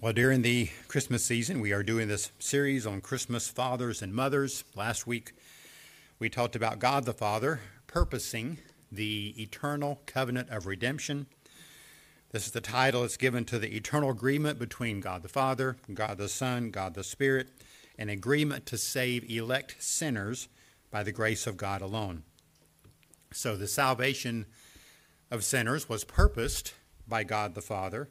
Well, during the Christmas season, we are doing this series on Christmas fathers and mothers. Last week, we talked about God the Father purposing the eternal covenant of redemption. This is the title it's given to the eternal agreement between God the Father, God the Son, God the Spirit, an agreement to save elect sinners by the grace of God alone. So the salvation of sinners was purposed by God the Father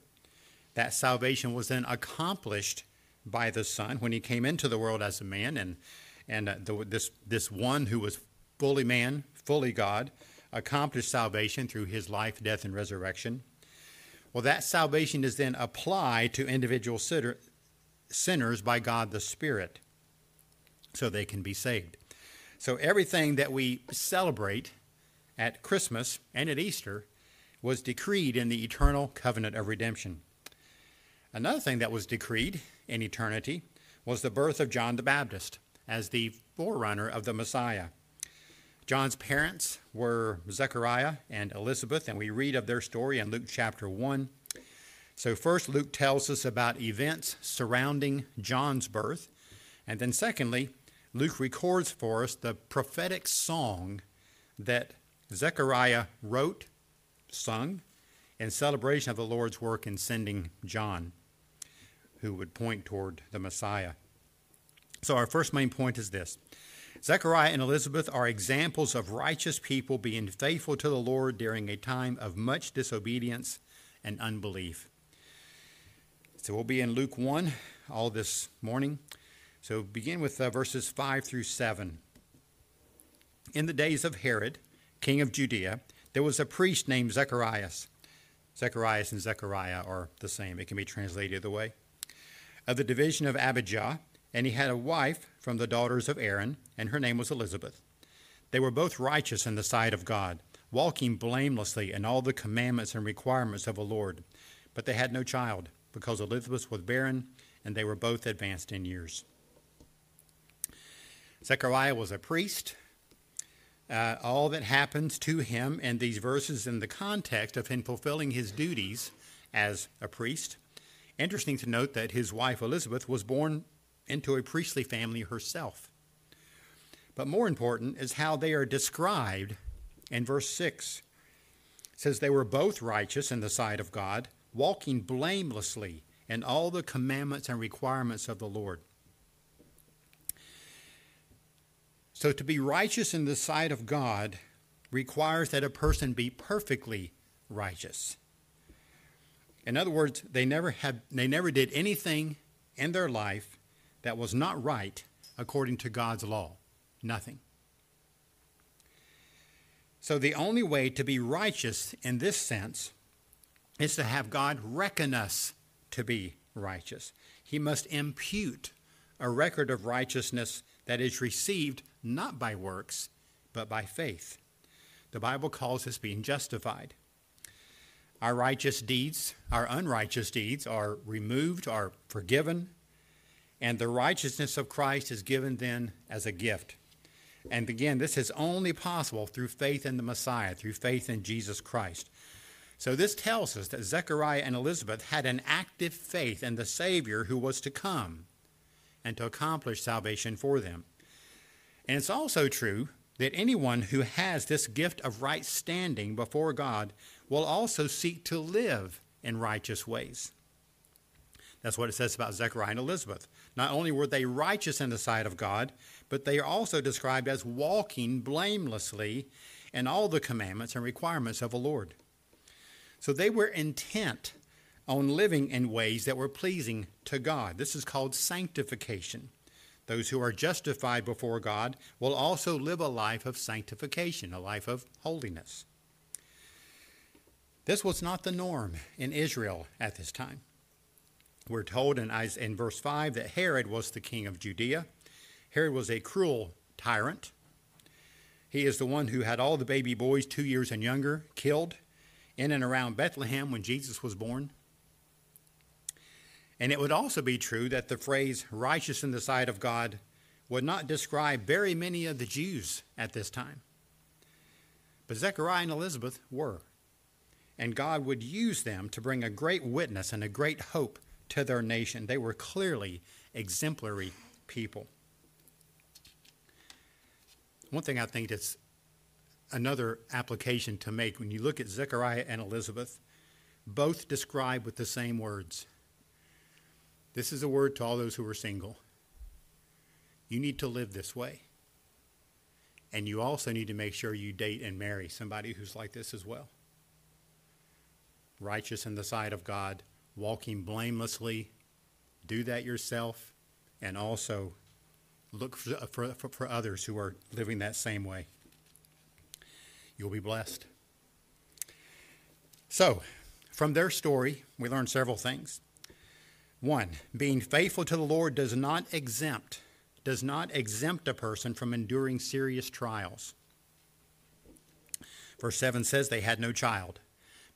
that salvation was then accomplished by the Son when he came into the world as a man, and and uh, the, this this one who was fully man, fully God, accomplished salvation through his life, death, and resurrection. Well, that salvation is then applied to individual sinners by God the Spirit, so they can be saved. So everything that we celebrate at Christmas and at Easter was decreed in the eternal covenant of redemption. Another thing that was decreed in eternity was the birth of John the Baptist as the forerunner of the Messiah. John's parents were Zechariah and Elizabeth, and we read of their story in Luke chapter 1. So, first, Luke tells us about events surrounding John's birth. And then, secondly, Luke records for us the prophetic song that Zechariah wrote, sung, in celebration of the Lord's work in sending John who would point toward the Messiah. So, our first main point is this Zechariah and Elizabeth are examples of righteous people being faithful to the Lord during a time of much disobedience and unbelief. So, we'll be in Luke 1 all this morning. So, begin with uh, verses 5 through 7. In the days of Herod, king of Judea, there was a priest named Zacharias. Zacharias and Zechariah are the same, it can be translated either way of the division of Abijah, and he had a wife from the daughters of Aaron, and her name was Elizabeth. They were both righteous in the sight of God, walking blamelessly in all the commandments and requirements of the Lord. But they had no child, because Elizabeth was barren, and they were both advanced in years. Zechariah was a priest. Uh, all that happens to him in these verses in the context of him fulfilling his duties as a priest Interesting to note that his wife Elizabeth was born into a priestly family herself. But more important is how they are described in verse 6. It says they were both righteous in the sight of God, walking blamelessly in all the commandments and requirements of the Lord. So to be righteous in the sight of God requires that a person be perfectly righteous. In other words, they never had they never did anything in their life that was not right according to God's law. Nothing. So the only way to be righteous in this sense is to have God reckon us to be righteous. He must impute a record of righteousness that is received not by works, but by faith. The Bible calls this being justified. Our righteous deeds, our unrighteous deeds are removed, are forgiven, and the righteousness of Christ is given then as a gift. And again, this is only possible through faith in the Messiah, through faith in Jesus Christ. So this tells us that Zechariah and Elizabeth had an active faith in the Savior who was to come and to accomplish salvation for them. And it's also true that anyone who has this gift of right standing before God will also seek to live in righteous ways. That's what it says about Zechariah and Elizabeth. Not only were they righteous in the sight of God, but they are also described as walking blamelessly in all the commandments and requirements of the Lord. So they were intent on living in ways that were pleasing to God. This is called sanctification. Those who are justified before God will also live a life of sanctification, a life of holiness. This was not the norm in Israel at this time. We're told in, in verse 5 that Herod was the king of Judea. Herod was a cruel tyrant. He is the one who had all the baby boys two years and younger killed in and around Bethlehem when Jesus was born. And it would also be true that the phrase righteous in the sight of God would not describe very many of the Jews at this time. But Zechariah and Elizabeth were and God would use them to bring a great witness and a great hope to their nation. They were clearly exemplary people. One thing I think that's another application to make when you look at Zechariah and Elizabeth, both describe with the same words. This is a word to all those who are single. You need to live this way. And you also need to make sure you date and marry somebody who's like this as well. Righteous in the sight of God, walking blamelessly. Do that yourself, and also look for, for, for others who are living that same way. You'll be blessed. So, from their story, we learn several things. One, being faithful to the Lord does not exempt does not exempt a person from enduring serious trials. Verse 7 says they had no child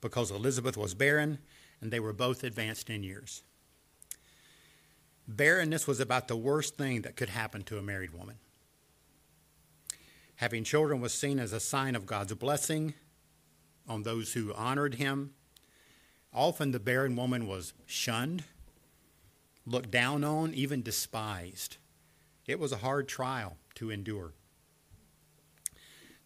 because Elizabeth was barren and they were both advanced in years. Barrenness was about the worst thing that could happen to a married woman. Having children was seen as a sign of God's blessing on those who honored him. Often the barren woman was shunned, looked down on, even despised. It was a hard trial to endure.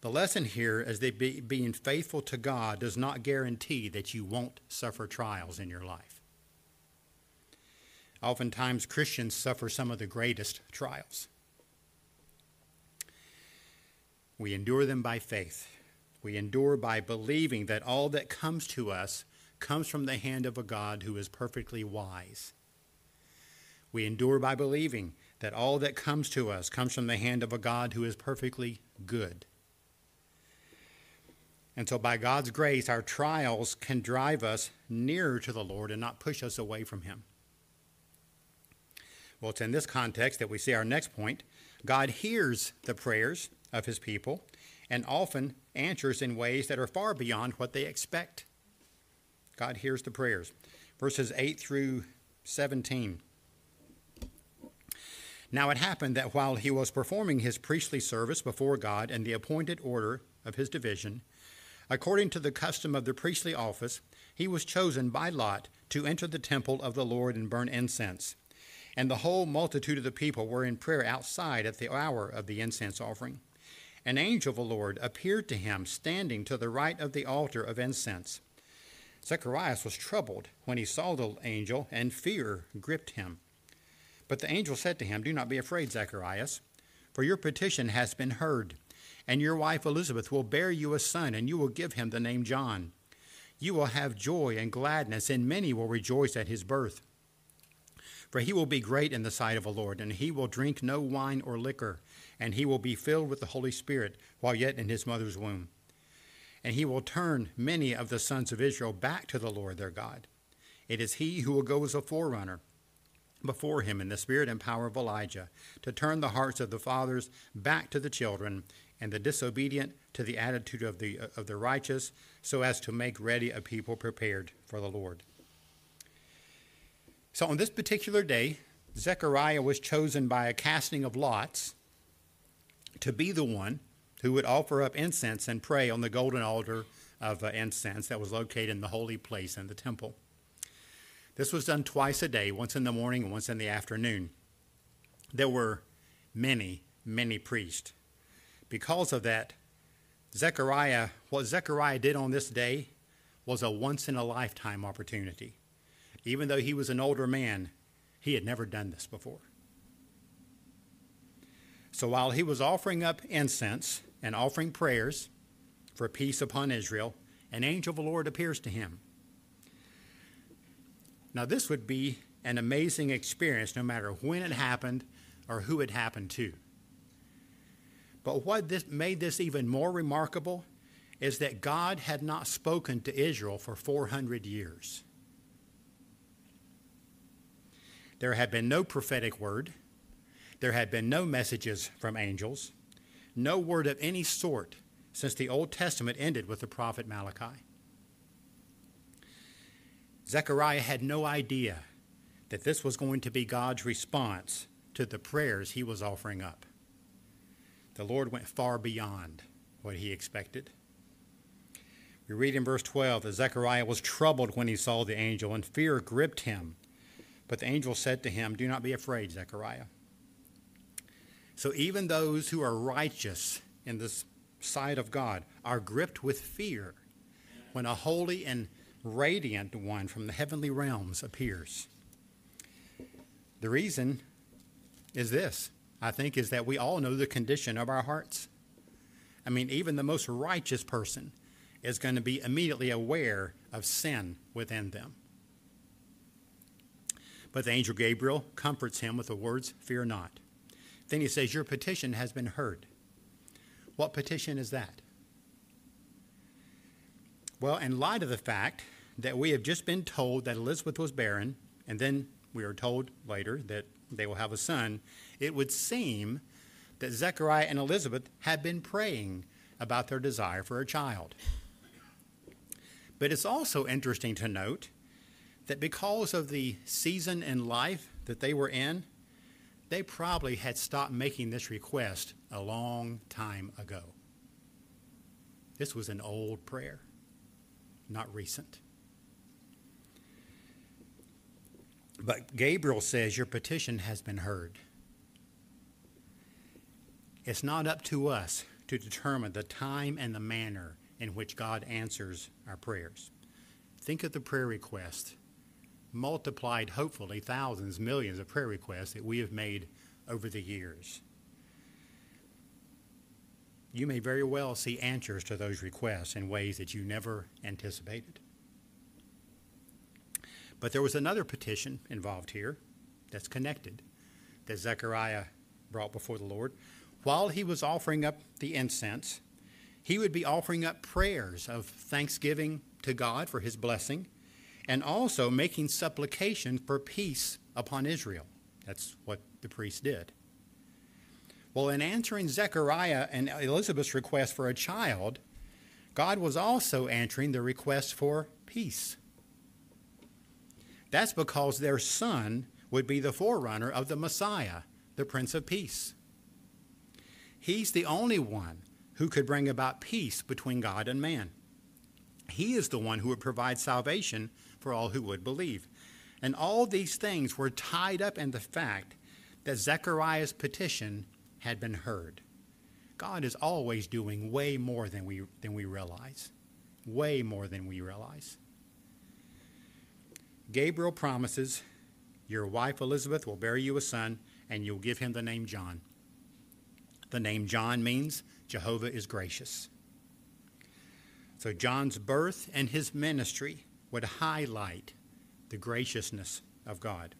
The lesson here is that be, being faithful to God does not guarantee that you won't suffer trials in your life. Oftentimes, Christians suffer some of the greatest trials. We endure them by faith. We endure by believing that all that comes to us comes from the hand of a God who is perfectly wise. We endure by believing that all that comes to us comes from the hand of a God who is perfectly good. And so, by God's grace, our trials can drive us nearer to the Lord and not push us away from Him. Well, it's in this context that we see our next point. God hears the prayers of His people and often answers in ways that are far beyond what they expect. God hears the prayers. Verses 8 through 17. Now it happened that while he was performing his priestly service before God in the appointed order of his division, according to the custom of the priestly office, he was chosen by lot to enter the temple of the Lord and burn incense. And the whole multitude of the people were in prayer outside at the hour of the incense offering. An angel of the Lord appeared to him standing to the right of the altar of incense. Zacharias was troubled when he saw the angel, and fear gripped him. But the angel said to him, Do not be afraid, Zacharias, for your petition has been heard, and your wife Elizabeth will bear you a son, and you will give him the name John. You will have joy and gladness, and many will rejoice at his birth. For he will be great in the sight of the Lord, and he will drink no wine or liquor, and he will be filled with the Holy Spirit while yet in his mother's womb. And he will turn many of the sons of Israel back to the Lord their God. It is he who will go as a forerunner before him in the spirit and power of Elijah, to turn the hearts of the fathers back to the children, and the disobedient to the attitude of the, of the righteous, so as to make ready a people prepared for the Lord. So on this particular day, Zechariah was chosen by a casting of lots to be the one who would offer up incense and pray on the golden altar of uh, incense that was located in the holy place in the temple. This was done twice a day, once in the morning and once in the afternoon. There were many, many priests. Because of that, Zechariah, what Zechariah did on this day was a once in a lifetime opportunity. Even though he was an older man, he had never done this before. So while he was offering up incense and offering prayers for peace upon Israel, an angel of the Lord appears to him now, this would be an amazing experience no matter when it happened or who it happened to. But what this made this even more remarkable is that God had not spoken to Israel for 400 years. There had been no prophetic word. There had been no messages from angels, no word of any sort since the Old Testament ended with the prophet Malachi. Zechariah had no idea that this was going to be God's response to the prayers he was offering up. The Lord went far beyond what he expected. We read in verse 12 that Zechariah was troubled when he saw the angel, and fear gripped him. But the angel said to him, Do not be afraid, Zechariah. So even those who are righteous in the sight of God are gripped with fear when a holy and radiant one from the heavenly realms appears. The reason is this, I think, is that we all know the condition of our hearts. I mean, even the most righteous person is going to be immediately aware of sin within them. But the angel Gabriel comforts him with the words, Fear not. Then he says, Your petition has been heard. What petition is that? Well, in light of the fact that we have just been told that Elizabeth was barren, and then we are told later that they will have a son, it would seem that Zechariah and Elizabeth had been praying about their desire for a child. But it's also interesting to note that because of the season in life that they were in, they probably had stopped making this request a long time ago. This was an old prayer, not recent. But Gabriel says, Your petition has been heard. It's not up to us to determine the time and the manner in which God answers our prayers. Think of the prayer request, multiplied, hopefully, thousands, millions of prayer requests that we have made over the years. You may very well see answers to those requests in ways that you never anticipated. But there was another petition involved here that's connected that Zechariah brought before the Lord. While he was offering up the incense, he would be offering up prayers of thanksgiving to God for his blessing and also making supplication for peace upon Israel. That's what the priest did. Well, in answering Zechariah and Elizabeth's request for a child, God was also answering the request for peace. That's because their son would be the forerunner of the Messiah, the Prince of Peace. He's the only one who could bring about peace between God and man. He is the one who would provide salvation for all who would believe. And all these things were tied up in the fact that Zechariah's petition had been heard. God is always doing way more than we, than we realize. Way more than we realize. Gabriel promises, Your wife Elizabeth will bear you a son, and you'll give him the name John. The name John means Jehovah is gracious. So John's birth and his ministry would highlight the graciousness of God.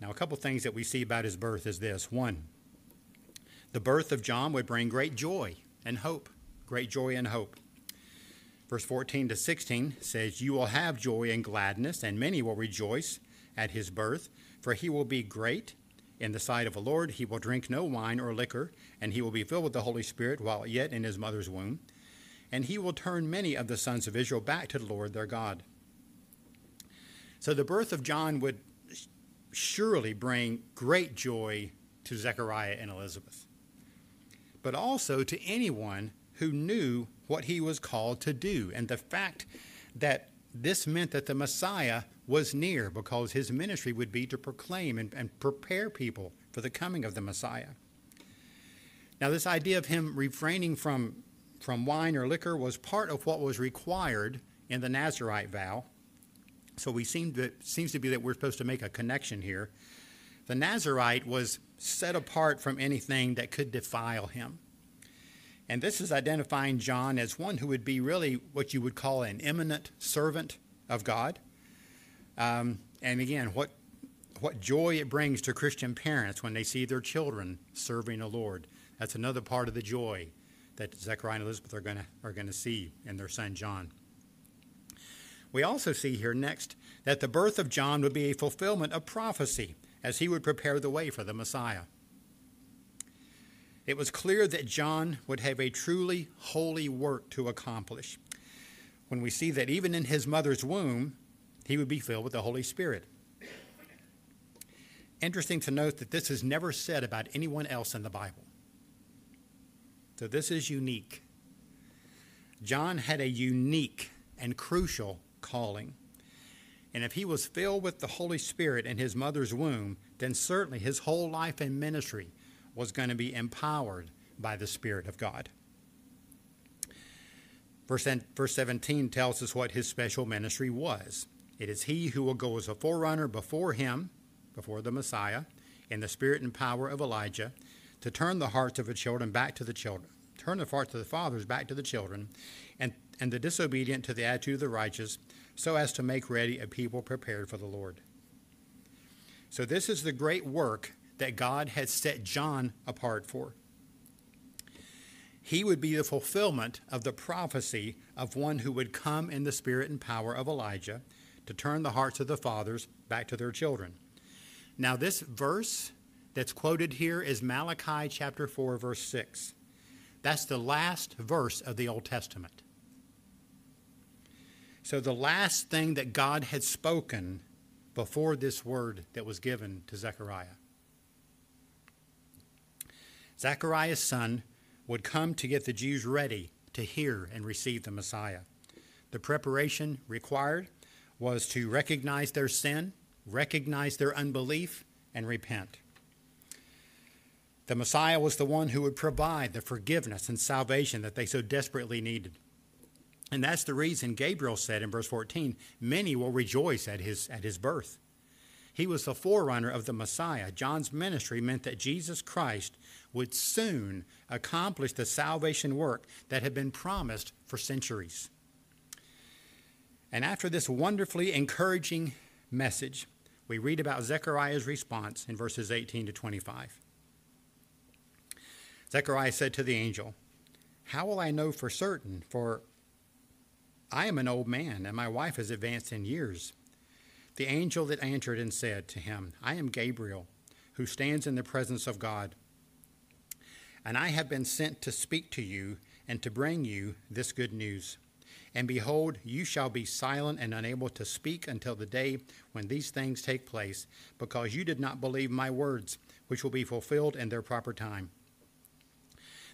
Now, a couple things that we see about his birth is this. One, the birth of John would bring great joy and hope, great joy and hope. Verse 14 to 16 says, You will have joy and gladness, and many will rejoice at his birth, for he will be great in the sight of the Lord. He will drink no wine or liquor, and he will be filled with the Holy Spirit while yet in his mother's womb. And he will turn many of the sons of Israel back to the Lord their God. So the birth of John would surely bring great joy to Zechariah and Elizabeth, but also to anyone who knew what he was called to do. And the fact that this meant that the Messiah was near because his ministry would be to proclaim and, and, prepare people for the coming of the Messiah. Now, this idea of him refraining from, from wine or liquor was part of what was required in the Nazarite vow. So we seem to, seems to be that we're supposed to make a connection here. The Nazarite was set apart from anything that could defile him. And this is identifying John as one who would be really what you would call an eminent servant of God. Um, and again, what, what joy it brings to Christian parents when they see their children serving the Lord. That's another part of the joy that Zechariah and Elizabeth are going to are going to see in their son John. We also see here next that the birth of John would be a fulfillment of prophecy as he would prepare the way for the Messiah it was clear that John would have a truly holy work to accomplish. When we see that even in his mother's womb, he would be filled with the Holy Spirit. Interesting to note that this is never said about anyone else in the Bible. So this is unique. John had a unique and crucial calling. And if he was filled with the Holy Spirit in his mother's womb, then certainly his whole life and ministry was going to be empowered by the Spirit of God. Verse, verse 17 tells us what his special ministry was. It is he who will go as a forerunner before him, before the Messiah, in the spirit and power of Elijah, to turn the hearts of the children back to the children, turn the hearts of the fathers back to the children, and, and the disobedient to the attitude of the righteous, so as to make ready a people prepared for the Lord. So, this is the great work that God had set John apart for. He would be the fulfillment of the prophecy of one who would come in the spirit and power of Elijah to turn the hearts of the fathers back to their children. Now, this verse that's quoted here is Malachi chapter 4, verse 6. That's the last verse of the Old Testament. So, the last thing that God had spoken before this word that was given to Zechariah. Zechariah's son would come to get the Jews ready to hear and receive the Messiah. The preparation required was to recognize their sin, recognize their unbelief, and repent. The Messiah was the one who would provide the forgiveness and salvation that they so desperately needed. And that's the reason Gabriel said in verse 14, Many will rejoice at his, at his birth. He was the forerunner of the Messiah. John's ministry meant that Jesus Christ would soon accomplish the salvation work that had been promised for centuries. And after this wonderfully encouraging message, we read about Zechariah's response in verses 18 to 25. Zechariah said to the angel, How will I know for certain? For I am an old man, and my wife is advanced in years. The angel that answered and said to him, I am Gabriel, who stands in the presence of God. And I have been sent to speak to you and to bring you this good news. And behold, you shall be silent and unable to speak until the day when these things take place, because you did not believe my words, which will be fulfilled in their proper time.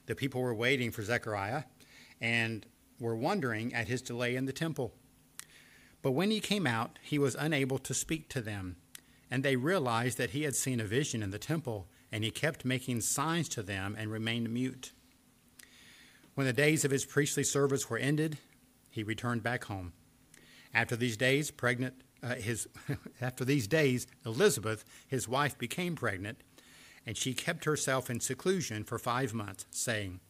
The people were waiting for Zechariah, and were wondering at his delay in the temple. But when he came out, he was unable to speak to them, and they realized that he had seen a vision in the temple, and he kept making signs to them and remained mute. When the days of his priestly service were ended, he returned back home. After these days, pregnant, uh, his after these days, Elizabeth, his wife, became pregnant, and she kept herself in seclusion for five months, saying,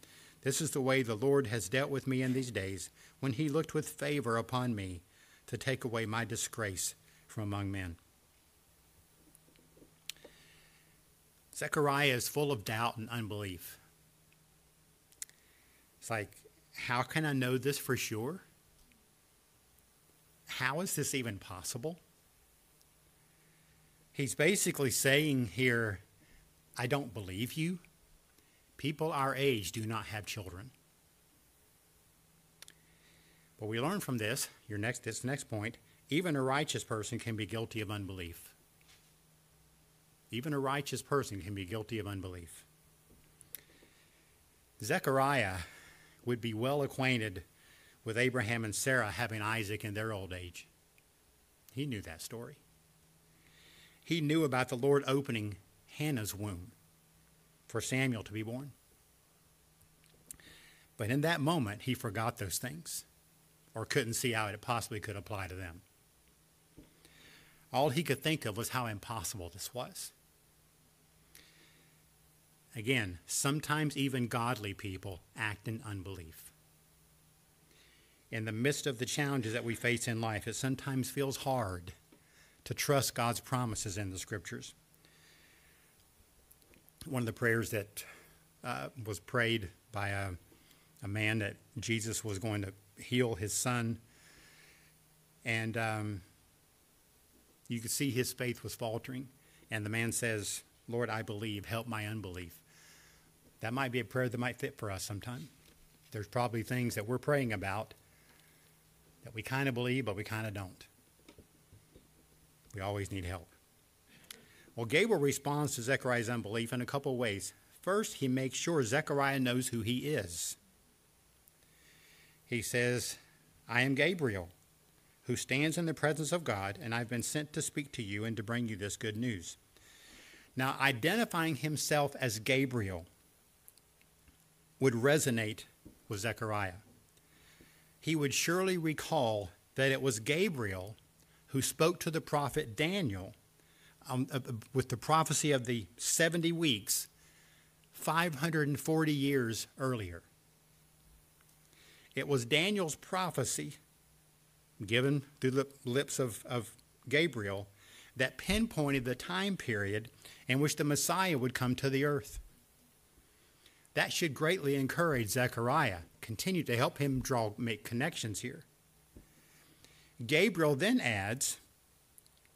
this is the way the Lord has dealt with me in these days, when he looked with favor upon me to take away my disgrace from among men. Zechariah is full of doubt and unbelief. It's like, how can I know this for sure? How is this even possible? He's basically saying here, I don't believe you. People our age do not have children. But we learn from this, your next this next point, even a righteous person can be guilty of unbelief. Even a righteous person can be guilty of unbelief. Zechariah would be well acquainted with Abraham and Sarah having Isaac in their old age. He knew that story. He knew about the Lord opening Hannah's womb for Samuel to be born. But in that moment, he forgot those things or couldn't see how it possibly could apply to them. All he could think of was how impossible this was. Again, sometimes even godly people act in unbelief. In the midst of the challenges that we face in life, it sometimes feels hard to trust God's promises in the scriptures one of the prayers that uh, was prayed by a, a, man that Jesus was going to heal his son. And um, you could see his faith was faltering. And the man says, Lord, I believe, help my unbelief. That might be a prayer that might fit for us sometime. There's probably things that we're praying about that we kind of believe, but we kind of don't. We always need help. Well, Gabriel responds to Zechariah's unbelief in a couple ways. First, he makes sure Zechariah knows who he is. He says, I am Gabriel, who stands in the presence of God, and I've been sent to speak to you and to bring you this good news. Now, identifying himself as Gabriel would resonate with Zechariah. He would surely recall that it was Gabriel who spoke to the prophet Daniel um, uh, with the prophecy of the 70 weeks 540 years earlier. It was Daniel's prophecy given through the lips of, of Gabriel that pinpointed the time period in which the Messiah would come to the earth. That should greatly encourage Zechariah, continue to help him draw make connections here. Gabriel then adds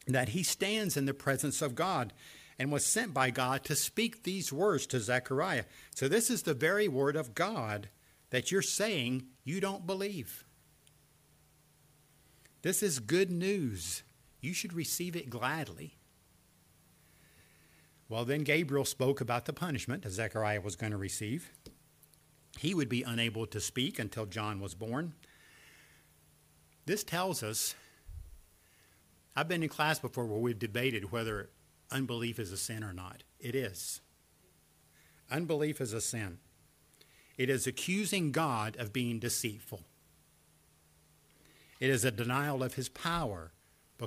that he stands in the presence of God and was sent by God to speak these words to Zechariah. So this is the very word of God that you're saying you don't believe. This is good news. You should receive it gladly. Well, then Gabriel spoke about the punishment that Zechariah was going to receive. He would be unable to speak until John was born. This tells us I've been in class before where we've debated whether unbelief is a sin or not. It is. Unbelief is a sin. It is accusing God of being deceitful. It is a denial of his power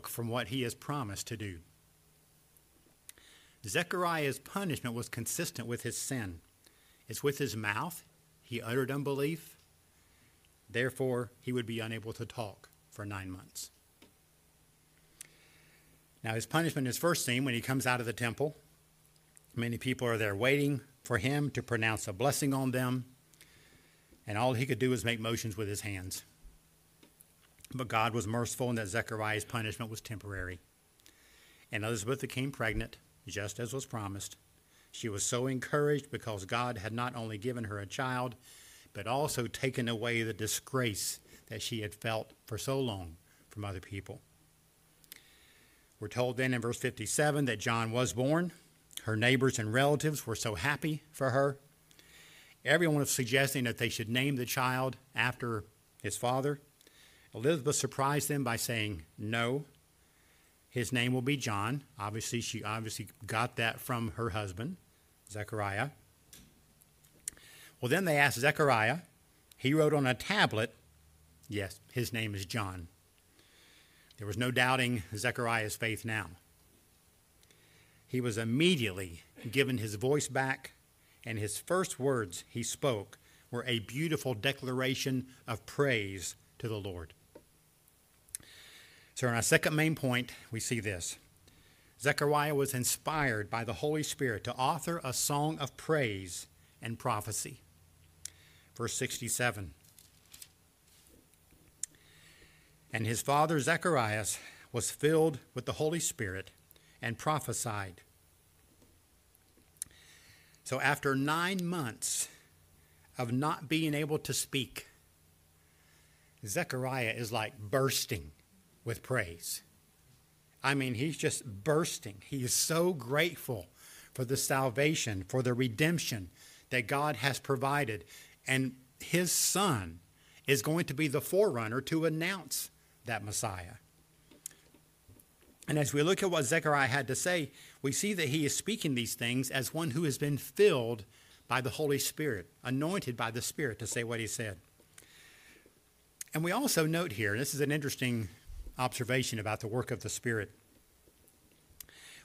from what he has promised to do. Zechariah's punishment was consistent with his sin. It's with his mouth. He uttered unbelief. Therefore, he would be unable to talk for nine months. Now, his punishment is first seen when he comes out of the temple. Many people are there waiting for him to pronounce a blessing on them, and all he could do was make motions with his hands. But God was merciful in that Zechariah's punishment was temporary. And Elizabeth became pregnant, just as was promised. She was so encouraged because God had not only given her a child, but also taken away the disgrace that she had felt for so long from other people. We're told then in verse 57 that John was born. Her neighbors and relatives were so happy for her. Everyone was suggesting that they should name the child after his father. Elizabeth surprised them by saying, No, his name will be John. Obviously, she obviously got that from her husband, Zechariah. Well, then they asked Zechariah. He wrote on a tablet, Yes, his name is John. There was no doubting Zechariah's faith now. He was immediately given his voice back, and his first words he spoke were a beautiful declaration of praise to the Lord. So, in our second main point, we see this Zechariah was inspired by the Holy Spirit to author a song of praise and prophecy. Verse 67 And his father Zacharias was filled with the Holy Spirit and prophesied. So, after nine months of not being able to speak, Zechariah is like bursting with praise. I mean, he's just bursting. He is so grateful for the salvation, for the redemption that God has provided. And his son is going to be the forerunner to announce that Messiah. And as we look at what Zechariah had to say, we see that he is speaking these things as one who has been filled by the Holy Spirit, anointed by the Spirit to say what he said. And we also note here, and this is an interesting observation about the work of the Spirit.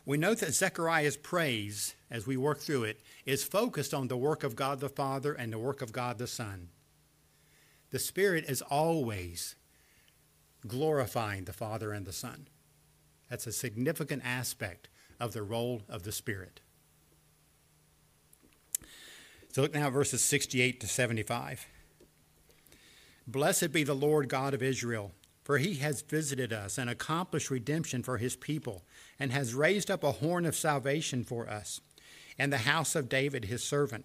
We note that Zechariah's praise, as we work through it, is focused on the work of God the Father and the work of God the Son. The Spirit is always glorifying the Father and the Son. That's a significant aspect of the role of the Spirit. So look now at verses 68 to 75. Blessed be the Lord God of Israel for he has visited us and accomplished redemption for his people, and has raised up a horn of salvation for us, and the house of David his servant.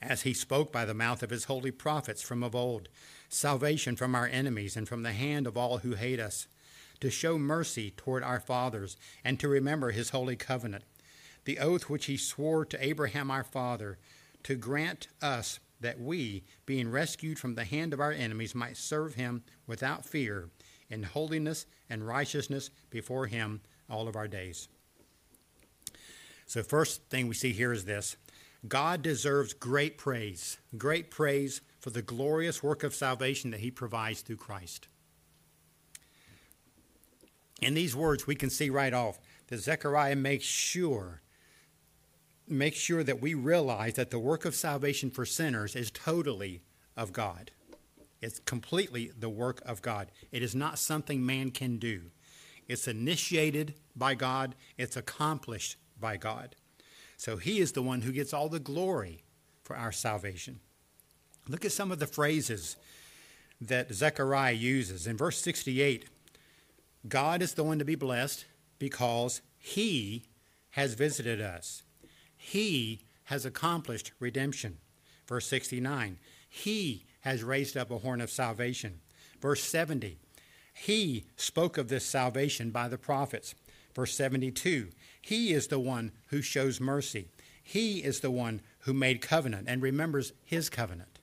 As he spoke by the mouth of his holy prophets from of old, salvation from our enemies and from the hand of all who hate us, to show mercy toward our fathers, and to remember his holy covenant, the oath which he swore to Abraham our father, to grant us that we, being rescued from the hand of our enemies, might serve him without fear in holiness and righteousness before him all of our days. So, first thing we see here is this God deserves great praise, great praise for the glorious work of salvation that he provides through Christ. In these words, we can see right off that Zechariah makes sure makes sure that we realize that the work of salvation for sinners is totally of God. It's completely the work of God. It is not something man can do. It's initiated by God, it's accomplished by God. So he is the one who gets all the glory for our salvation. Look at some of the phrases that Zechariah uses. In verse 68, God is the one to be blessed because he has visited us. He has accomplished redemption. Verse 69, he has raised up a horn of salvation. Verse 70, he spoke of this salvation by the prophets. Verse 72, he is the one who shows mercy. He is the one who made covenant and remembers his covenant.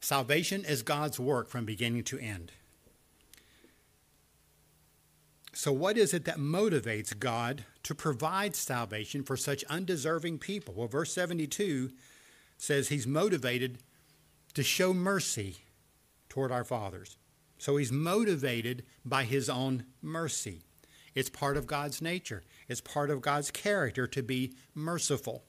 Salvation is God's work from beginning to end. So, what is it that motivates God to provide salvation for such undeserving people? Well, verse 72 says he's motivated to show mercy toward our fathers. So, he's motivated by his own mercy. It's part of God's nature, it's part of God's character to be merciful.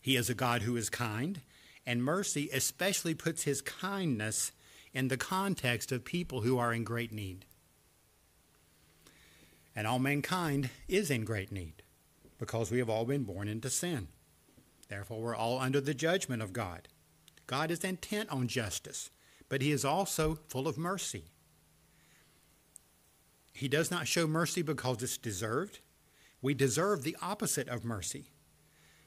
He is a God who is kind, and mercy especially puts his kindness in the context of people who are in great need. And all mankind is in great need because we have all been born into sin. Therefore, we're all under the judgment of God. God is intent on justice, but he is also full of mercy. He does not show mercy because it's deserved. We deserve the opposite of mercy.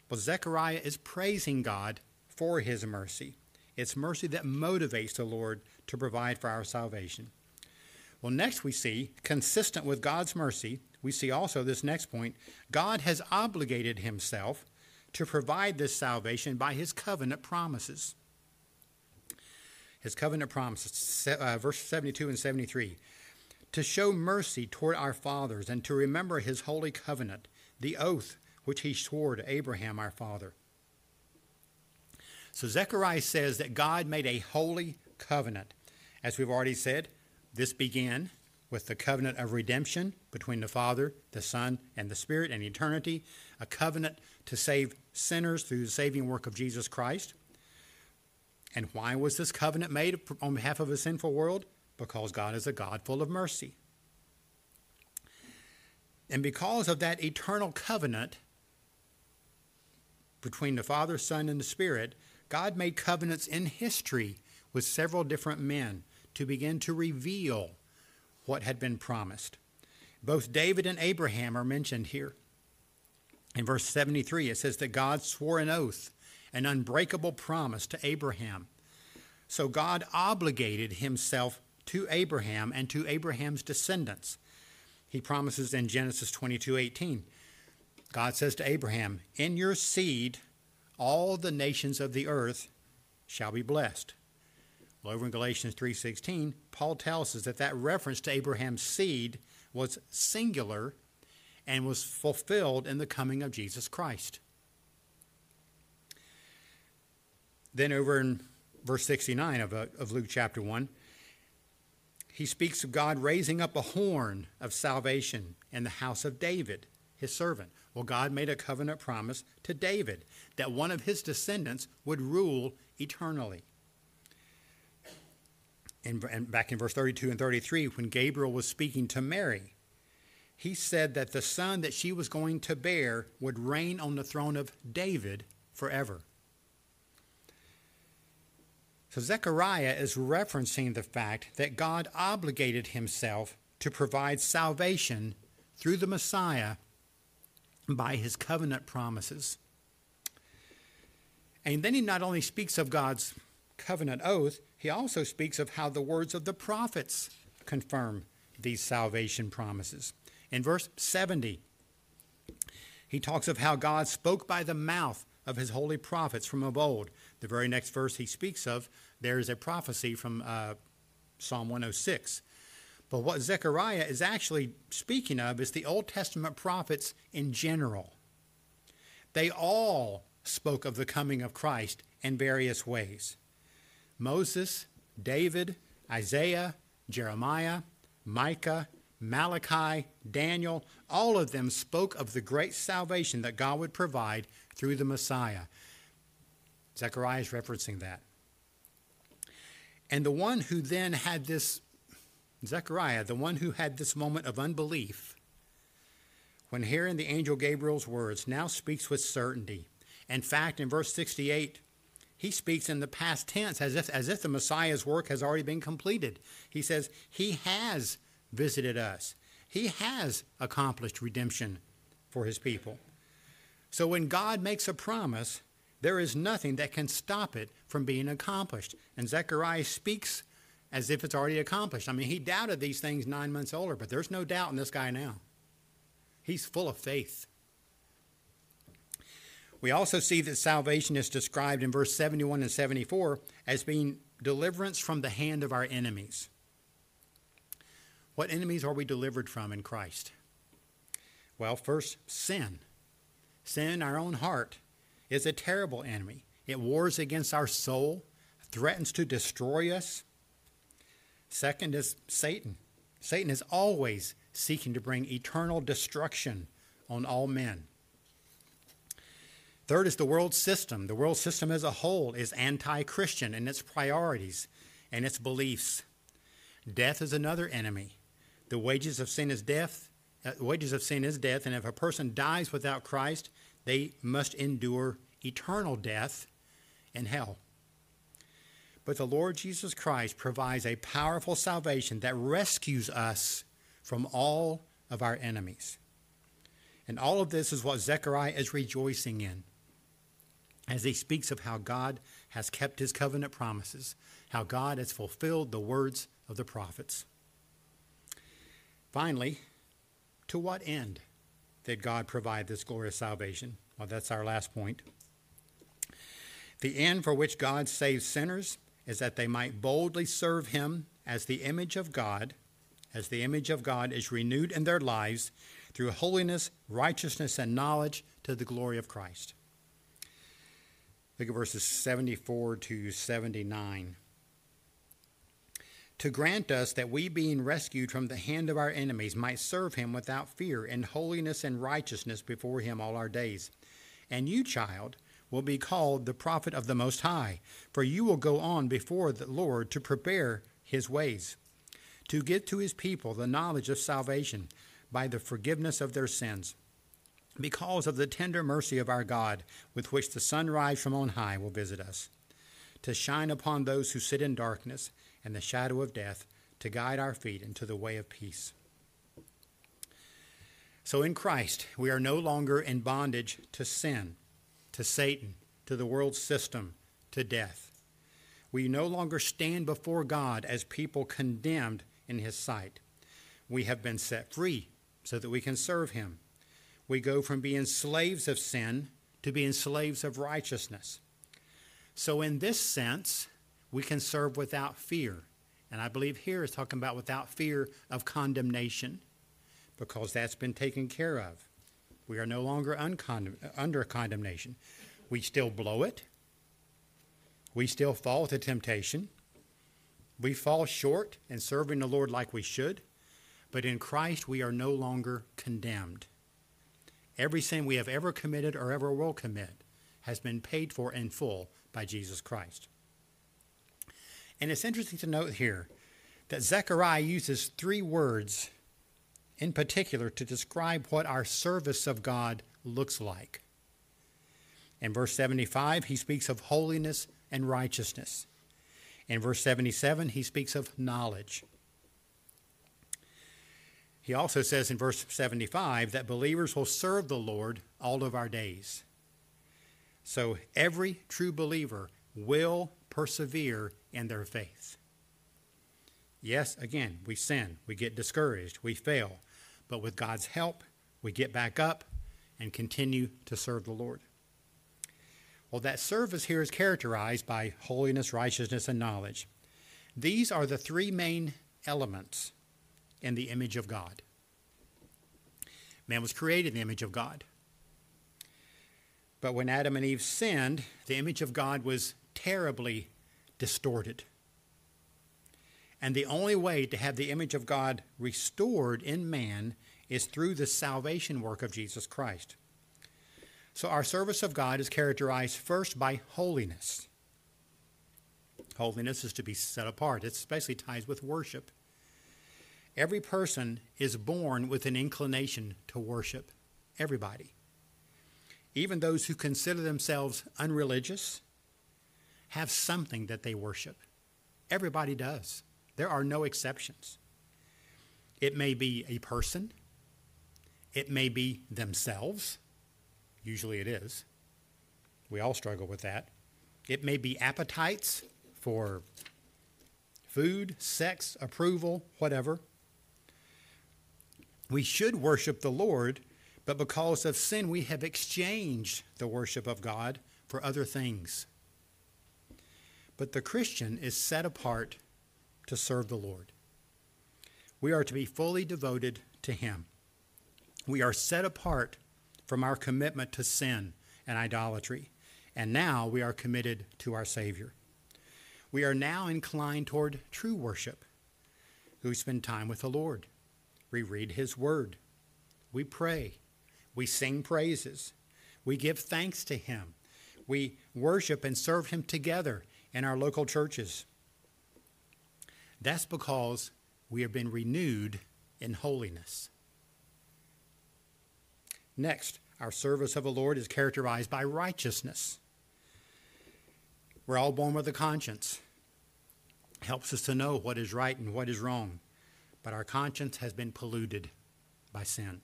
But Zechariah is praising God for his mercy. It's mercy that motivates the Lord to provide for our salvation. Well, next we see, consistent with God's mercy, we see also this next point God has obligated himself to provide this salvation by his covenant promises. His covenant promises, uh, verse 72 and 73 to show mercy toward our fathers and to remember his holy covenant, the oath which he swore to Abraham our father. So Zechariah says that God made a holy covenant. As we've already said, this began with the covenant of redemption between the Father, the Son, and the Spirit in eternity, a covenant to save sinners through the saving work of Jesus Christ. And why was this covenant made on behalf of a sinful world? Because God is a God full of mercy. And because of that eternal covenant between the Father, Son, and the Spirit, God made covenants in history with several different men to begin to reveal what had been promised. Both David and Abraham are mentioned here. In verse 73, it says that God swore an oath, an unbreakable promise to Abraham. So God obligated himself to Abraham and to Abraham's descendants. He promises in Genesis 22 18, God says to Abraham, In your seed, all the nations of the earth shall be blessed. Well, over in Galatians 3:16, Paul tells us that that reference to Abraham's seed was singular and was fulfilled in the coming of Jesus Christ. Then over in verse 69 of, uh, of Luke chapter 1, he speaks of God raising up a horn of salvation in the house of David, his servant. Well, God made a covenant promise to David that one of his descendants would rule eternally in, and back in verse 32 and 33, when Gabriel was speaking to Mary, he said that the son that she was going to bear would reign on the throne of David forever. So Zechariah is referencing the fact that God obligated himself to provide salvation through the Messiah by his covenant promises. And then he not only speaks of God's covenant oath, he also speaks of how the words of the prophets confirm these salvation promises. In verse 70, he talks of how God spoke by the mouth of his holy prophets from of old. The very next verse he speaks of, there is a prophecy from uh, Psalm 106. But what Zechariah is actually speaking of is the Old Testament prophets in general. They all spoke of the coming of Christ in various ways. Moses, David, Isaiah, Jeremiah, Micah, Malachi, Daniel, all of them spoke of the great salvation that God would provide through the Messiah. Zechariah is referencing that. And the one who then had this, Zechariah, the one who had this moment of unbelief, when hearing the angel Gabriel's words, now speaks with certainty. In fact, in verse 68, he speaks in the past tense as if, as if the Messiah's work has already been completed. He says, He has visited us, He has accomplished redemption for His people. So when God makes a promise, there is nothing that can stop it from being accomplished. And Zechariah speaks as if it's already accomplished. I mean, he doubted these things nine months older, but there's no doubt in this guy now. He's full of faith. We also see that salvation is described in verse 71 and 74 as being deliverance from the hand of our enemies. What enemies are we delivered from in Christ? Well, first, sin. Sin in our own heart is a terrible enemy. It wars against our soul, threatens to destroy us. Second is Satan. Satan is always seeking to bring eternal destruction on all men. Third is the world system. The world system as a whole is anti Christian in its priorities and its beliefs. Death is another enemy. The wages of sin is death. Uh, wages of sin is death, and if a person dies without Christ, they must endure eternal death in hell. But the Lord Jesus Christ provides a powerful salvation that rescues us from all of our enemies. And all of this is what Zechariah is rejoicing in as he speaks of how God has kept his covenant promises, how God has fulfilled the words of the prophets. Finally, to what end did God provide this glorious salvation? Well, that's our last point. The end for which God saves sinners is that they might boldly serve him as the image of God, as the image of God is renewed in their lives through holiness, righteousness, and knowledge to the glory of Christ. Look at verses 74 to 79. To grant us that we, being rescued from the hand of our enemies, might serve him without fear in holiness and righteousness before him all our days. And you, child, will be called the prophet of the Most High, for you will go on before the Lord to prepare his ways, to give to his people the knowledge of salvation by the forgiveness of their sins because of the tender mercy of our God, with which the sunrise from on high will visit us, to shine upon those who sit in darkness and the shadow of death, to guide our feet into the way of peace. So in Christ, we are no longer in bondage to sin, to Satan, to the world system, to death. We no longer stand before God as people condemned in his sight. We have been set free so that we can serve him we go from being slaves of sin to being slaves of righteousness. So, in this sense, we can serve without fear. And I believe here is talking about without fear of condemnation, because that's been taken care of. We are no longer uncondem- under condemnation. We still blow it. We still fall to temptation. We fall short in serving the Lord like we should. But in Christ, we are no longer condemned. Every sin we have ever committed or ever will commit has been paid for in full by Jesus Christ. And it's interesting to note here that Zechariah uses three words in particular to describe what our service of God looks like. In verse 75, he speaks of holiness and righteousness. In verse 77, he speaks of knowledge. He also says in verse 75 that believers will serve the Lord all of our days. So every true believer will persevere in their faith. Yes, again, we sin, we get discouraged, we fail, but with God's help, we get back up and continue to serve the Lord. Well, that service here is characterized by holiness, righteousness, and knowledge. These are the three main elements in the image of God. Man was created in the image of God. But when Adam and Eve sinned, the image of God was terribly distorted. And the only way to have the image of God restored in man is through the salvation work of Jesus Christ. So our service of God is characterized first by holiness. Holiness is to be set apart. It especially ties with worship. Every person is born with an inclination to worship. Everybody. Even those who consider themselves unreligious have something that they worship. Everybody does. There are no exceptions. It may be a person, it may be themselves. Usually it is. We all struggle with that. It may be appetites for food, sex, approval, whatever. We should worship the Lord, but because of sin, we have exchanged the worship of God for other things. But the Christian is set apart to serve the Lord. We are to be fully devoted to Him. We are set apart from our commitment to sin and idolatry, and now we are committed to our Savior. We are now inclined toward true worship. We spend time with the Lord. We read His Word. We pray. We sing praises. We give thanks to Him. We worship and serve Him together in our local churches. That's because we have been renewed in holiness. Next, our service of the Lord is characterized by righteousness. We're all born with a conscience. helps us to know what is right and what is wrong. But our conscience has been polluted by sin.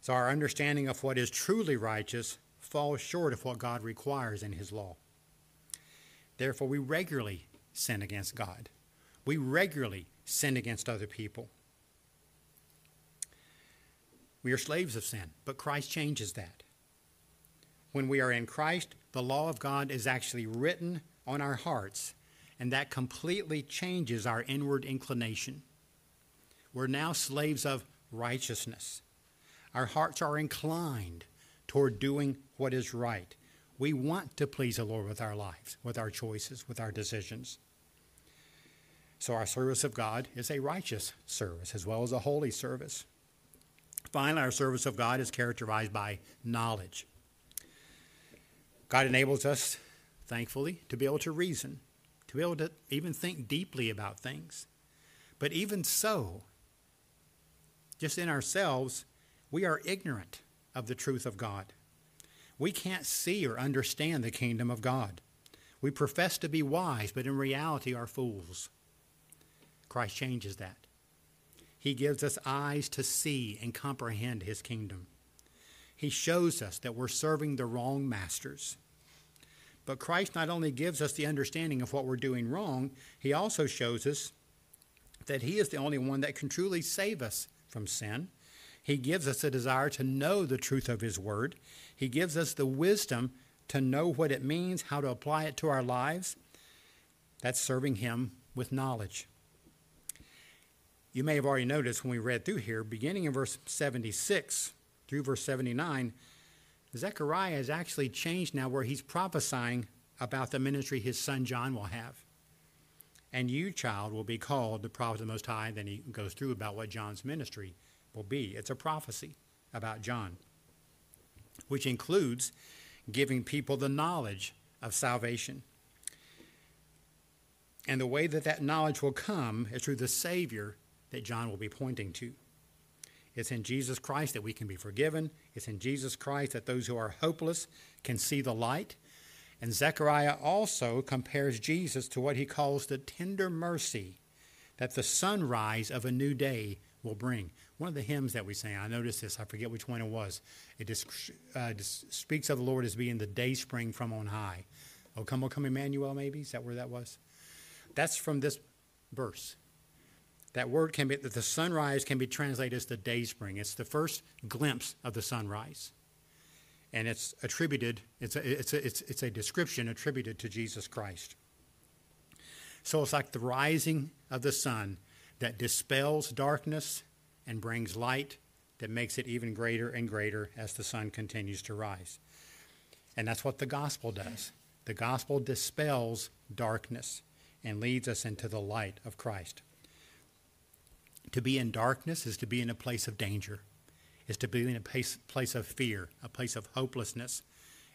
So our understanding of what is truly righteous falls short of what God requires in his law. Therefore, we regularly sin against God. We regularly sin against other people. We are slaves of sin, but Christ changes that. When we are in Christ, the law of God is actually written on our hearts, and that completely changes our inward inclination. We're now slaves of righteousness. Our hearts are inclined toward doing what is right. We want to please the Lord with our lives, with our choices, with our decisions. So our service of God is a righteous service as well as a holy service. Finally, our service of God is characterized by knowledge. God enables us, thankfully, to be able to reason, to be able to even think deeply about things. But even so, just in ourselves, we are ignorant of the truth of God. We can't see or understand the kingdom of God. We profess to be wise, but in reality are fools. Christ changes that. He gives us eyes to see and comprehend his kingdom. He shows us that we're serving the wrong masters. But Christ not only gives us the understanding of what we're doing wrong, he also shows us that he is the only one that can truly save us from sin. He gives us a desire to know the truth of his word. He gives us the wisdom to know what it means, how to apply it to our lives. That's serving him with knowledge. You may have already noticed when we read through here, beginning in verse 76 through verse 79, Zechariah has actually changed now where he's prophesying about the ministry his son John will have. And you, child, will be called the prophet of the Most High. Then he goes through about what John's ministry will be. It's a prophecy about John, which includes giving people the knowledge of salvation. And the way that that knowledge will come is through the Savior that John will be pointing to. It's in Jesus Christ that we can be forgiven. It's in Jesus Christ that those who are hopeless can see the light. And Zechariah also compares Jesus to what he calls the tender mercy that the sunrise of a new day will bring. One of the hymns that we sang, I noticed this, I forget which one it was. It uh, speaks of the Lord as being the day spring from on high. Oh, come, oh, come, Emmanuel, maybe? Is that where that was? That's from this verse. That word can be, that the sunrise can be translated as the day spring. It's the first glimpse of the sunrise. And it's attributed, it's a, it's a, it's, it's a description attributed to Jesus Christ. So it's like the rising of the sun that dispels darkness and brings light that makes it even greater and greater as the sun continues to rise. And that's what the gospel does. The gospel dispels darkness and leads us into the light of Christ. To be in darkness is to be in a place of danger, is to be in a place, place of fear, a place of hopelessness.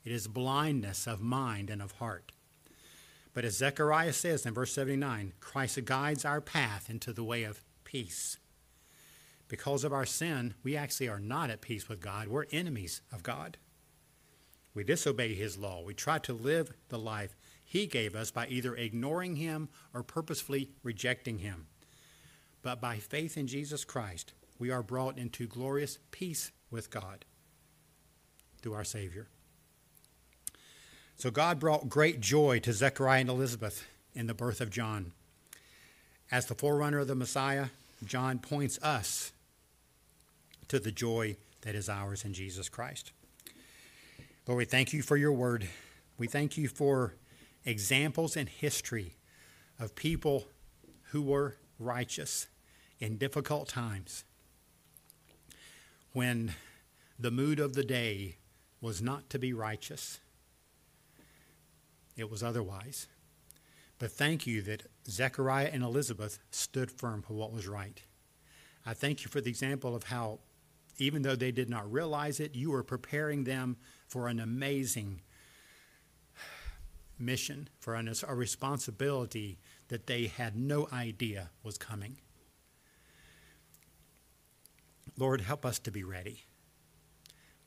It is blindness of mind and of heart. But as Zechariah says in verse 79, Christ guides our path into the way of peace. Because of our sin, we actually are not at peace with God. We're enemies of God. We disobey His law. We try to live the life He gave us by either ignoring Him or purposefully rejecting Him. But by faith in Jesus Christ, we are brought into glorious peace with God through our Savior. So God brought great joy to Zechariah and Elizabeth in the birth of John. As the forerunner of the Messiah, John points us to the joy that is ours in Jesus Christ. Lord, we thank you for your word. We thank you for examples in history of people who were righteous in difficult times when the mood of the day was not to be righteous, it was otherwise. But thank you that Zechariah and Elizabeth stood firm for what was right. I thank you for the example of how, even though they did not realize it, you were preparing them for an amazing mission, for a responsibility that they had no idea was coming. Lord, help us to be ready.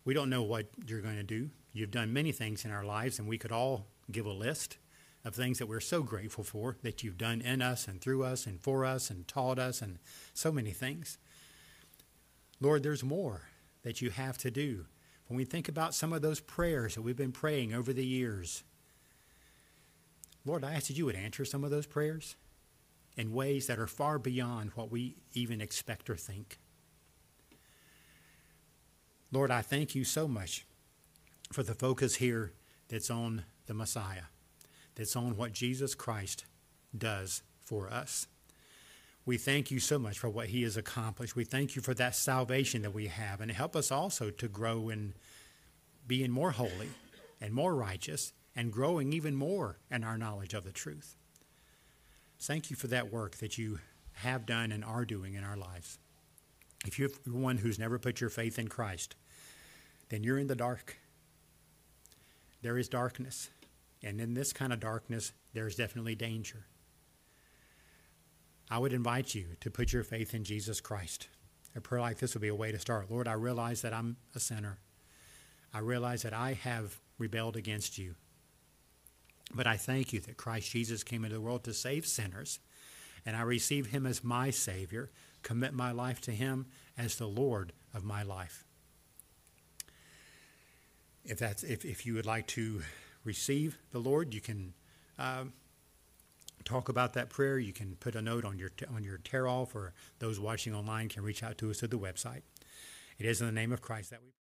We don't know what you're going to do. You've done many things in our lives, and we could all give a list of things that we're so grateful for that you've done in us and through us and for us and taught us and so many things. Lord, there's more that you have to do. When we think about some of those prayers that we've been praying over the years, Lord, I ask that you would answer some of those prayers in ways that are far beyond what we even expect or think. Lord, I thank you so much for the focus here that's on the Messiah, that's on what Jesus Christ does for us. We thank you so much for what he has accomplished. We thank you for that salvation that we have, and help us also to grow in being more holy and more righteous and growing even more in our knowledge of the truth. Thank you for that work that you have done and are doing in our lives. If you're one who's never put your faith in Christ, then you're in the dark. There is darkness. And in this kind of darkness, there's definitely danger. I would invite you to put your faith in Jesus Christ. A prayer like this would be a way to start. Lord, I realize that I'm a sinner. I realize that I have rebelled against you. But I thank you that Christ Jesus came into the world to save sinners, and I receive him as my Savior, commit my life to him as the Lord of my life. If, that's, if, if you would like to receive the Lord, you can uh, talk about that prayer. You can put a note on your, on your tear off, or those watching online can reach out to us at the website. It is in the name of Christ that we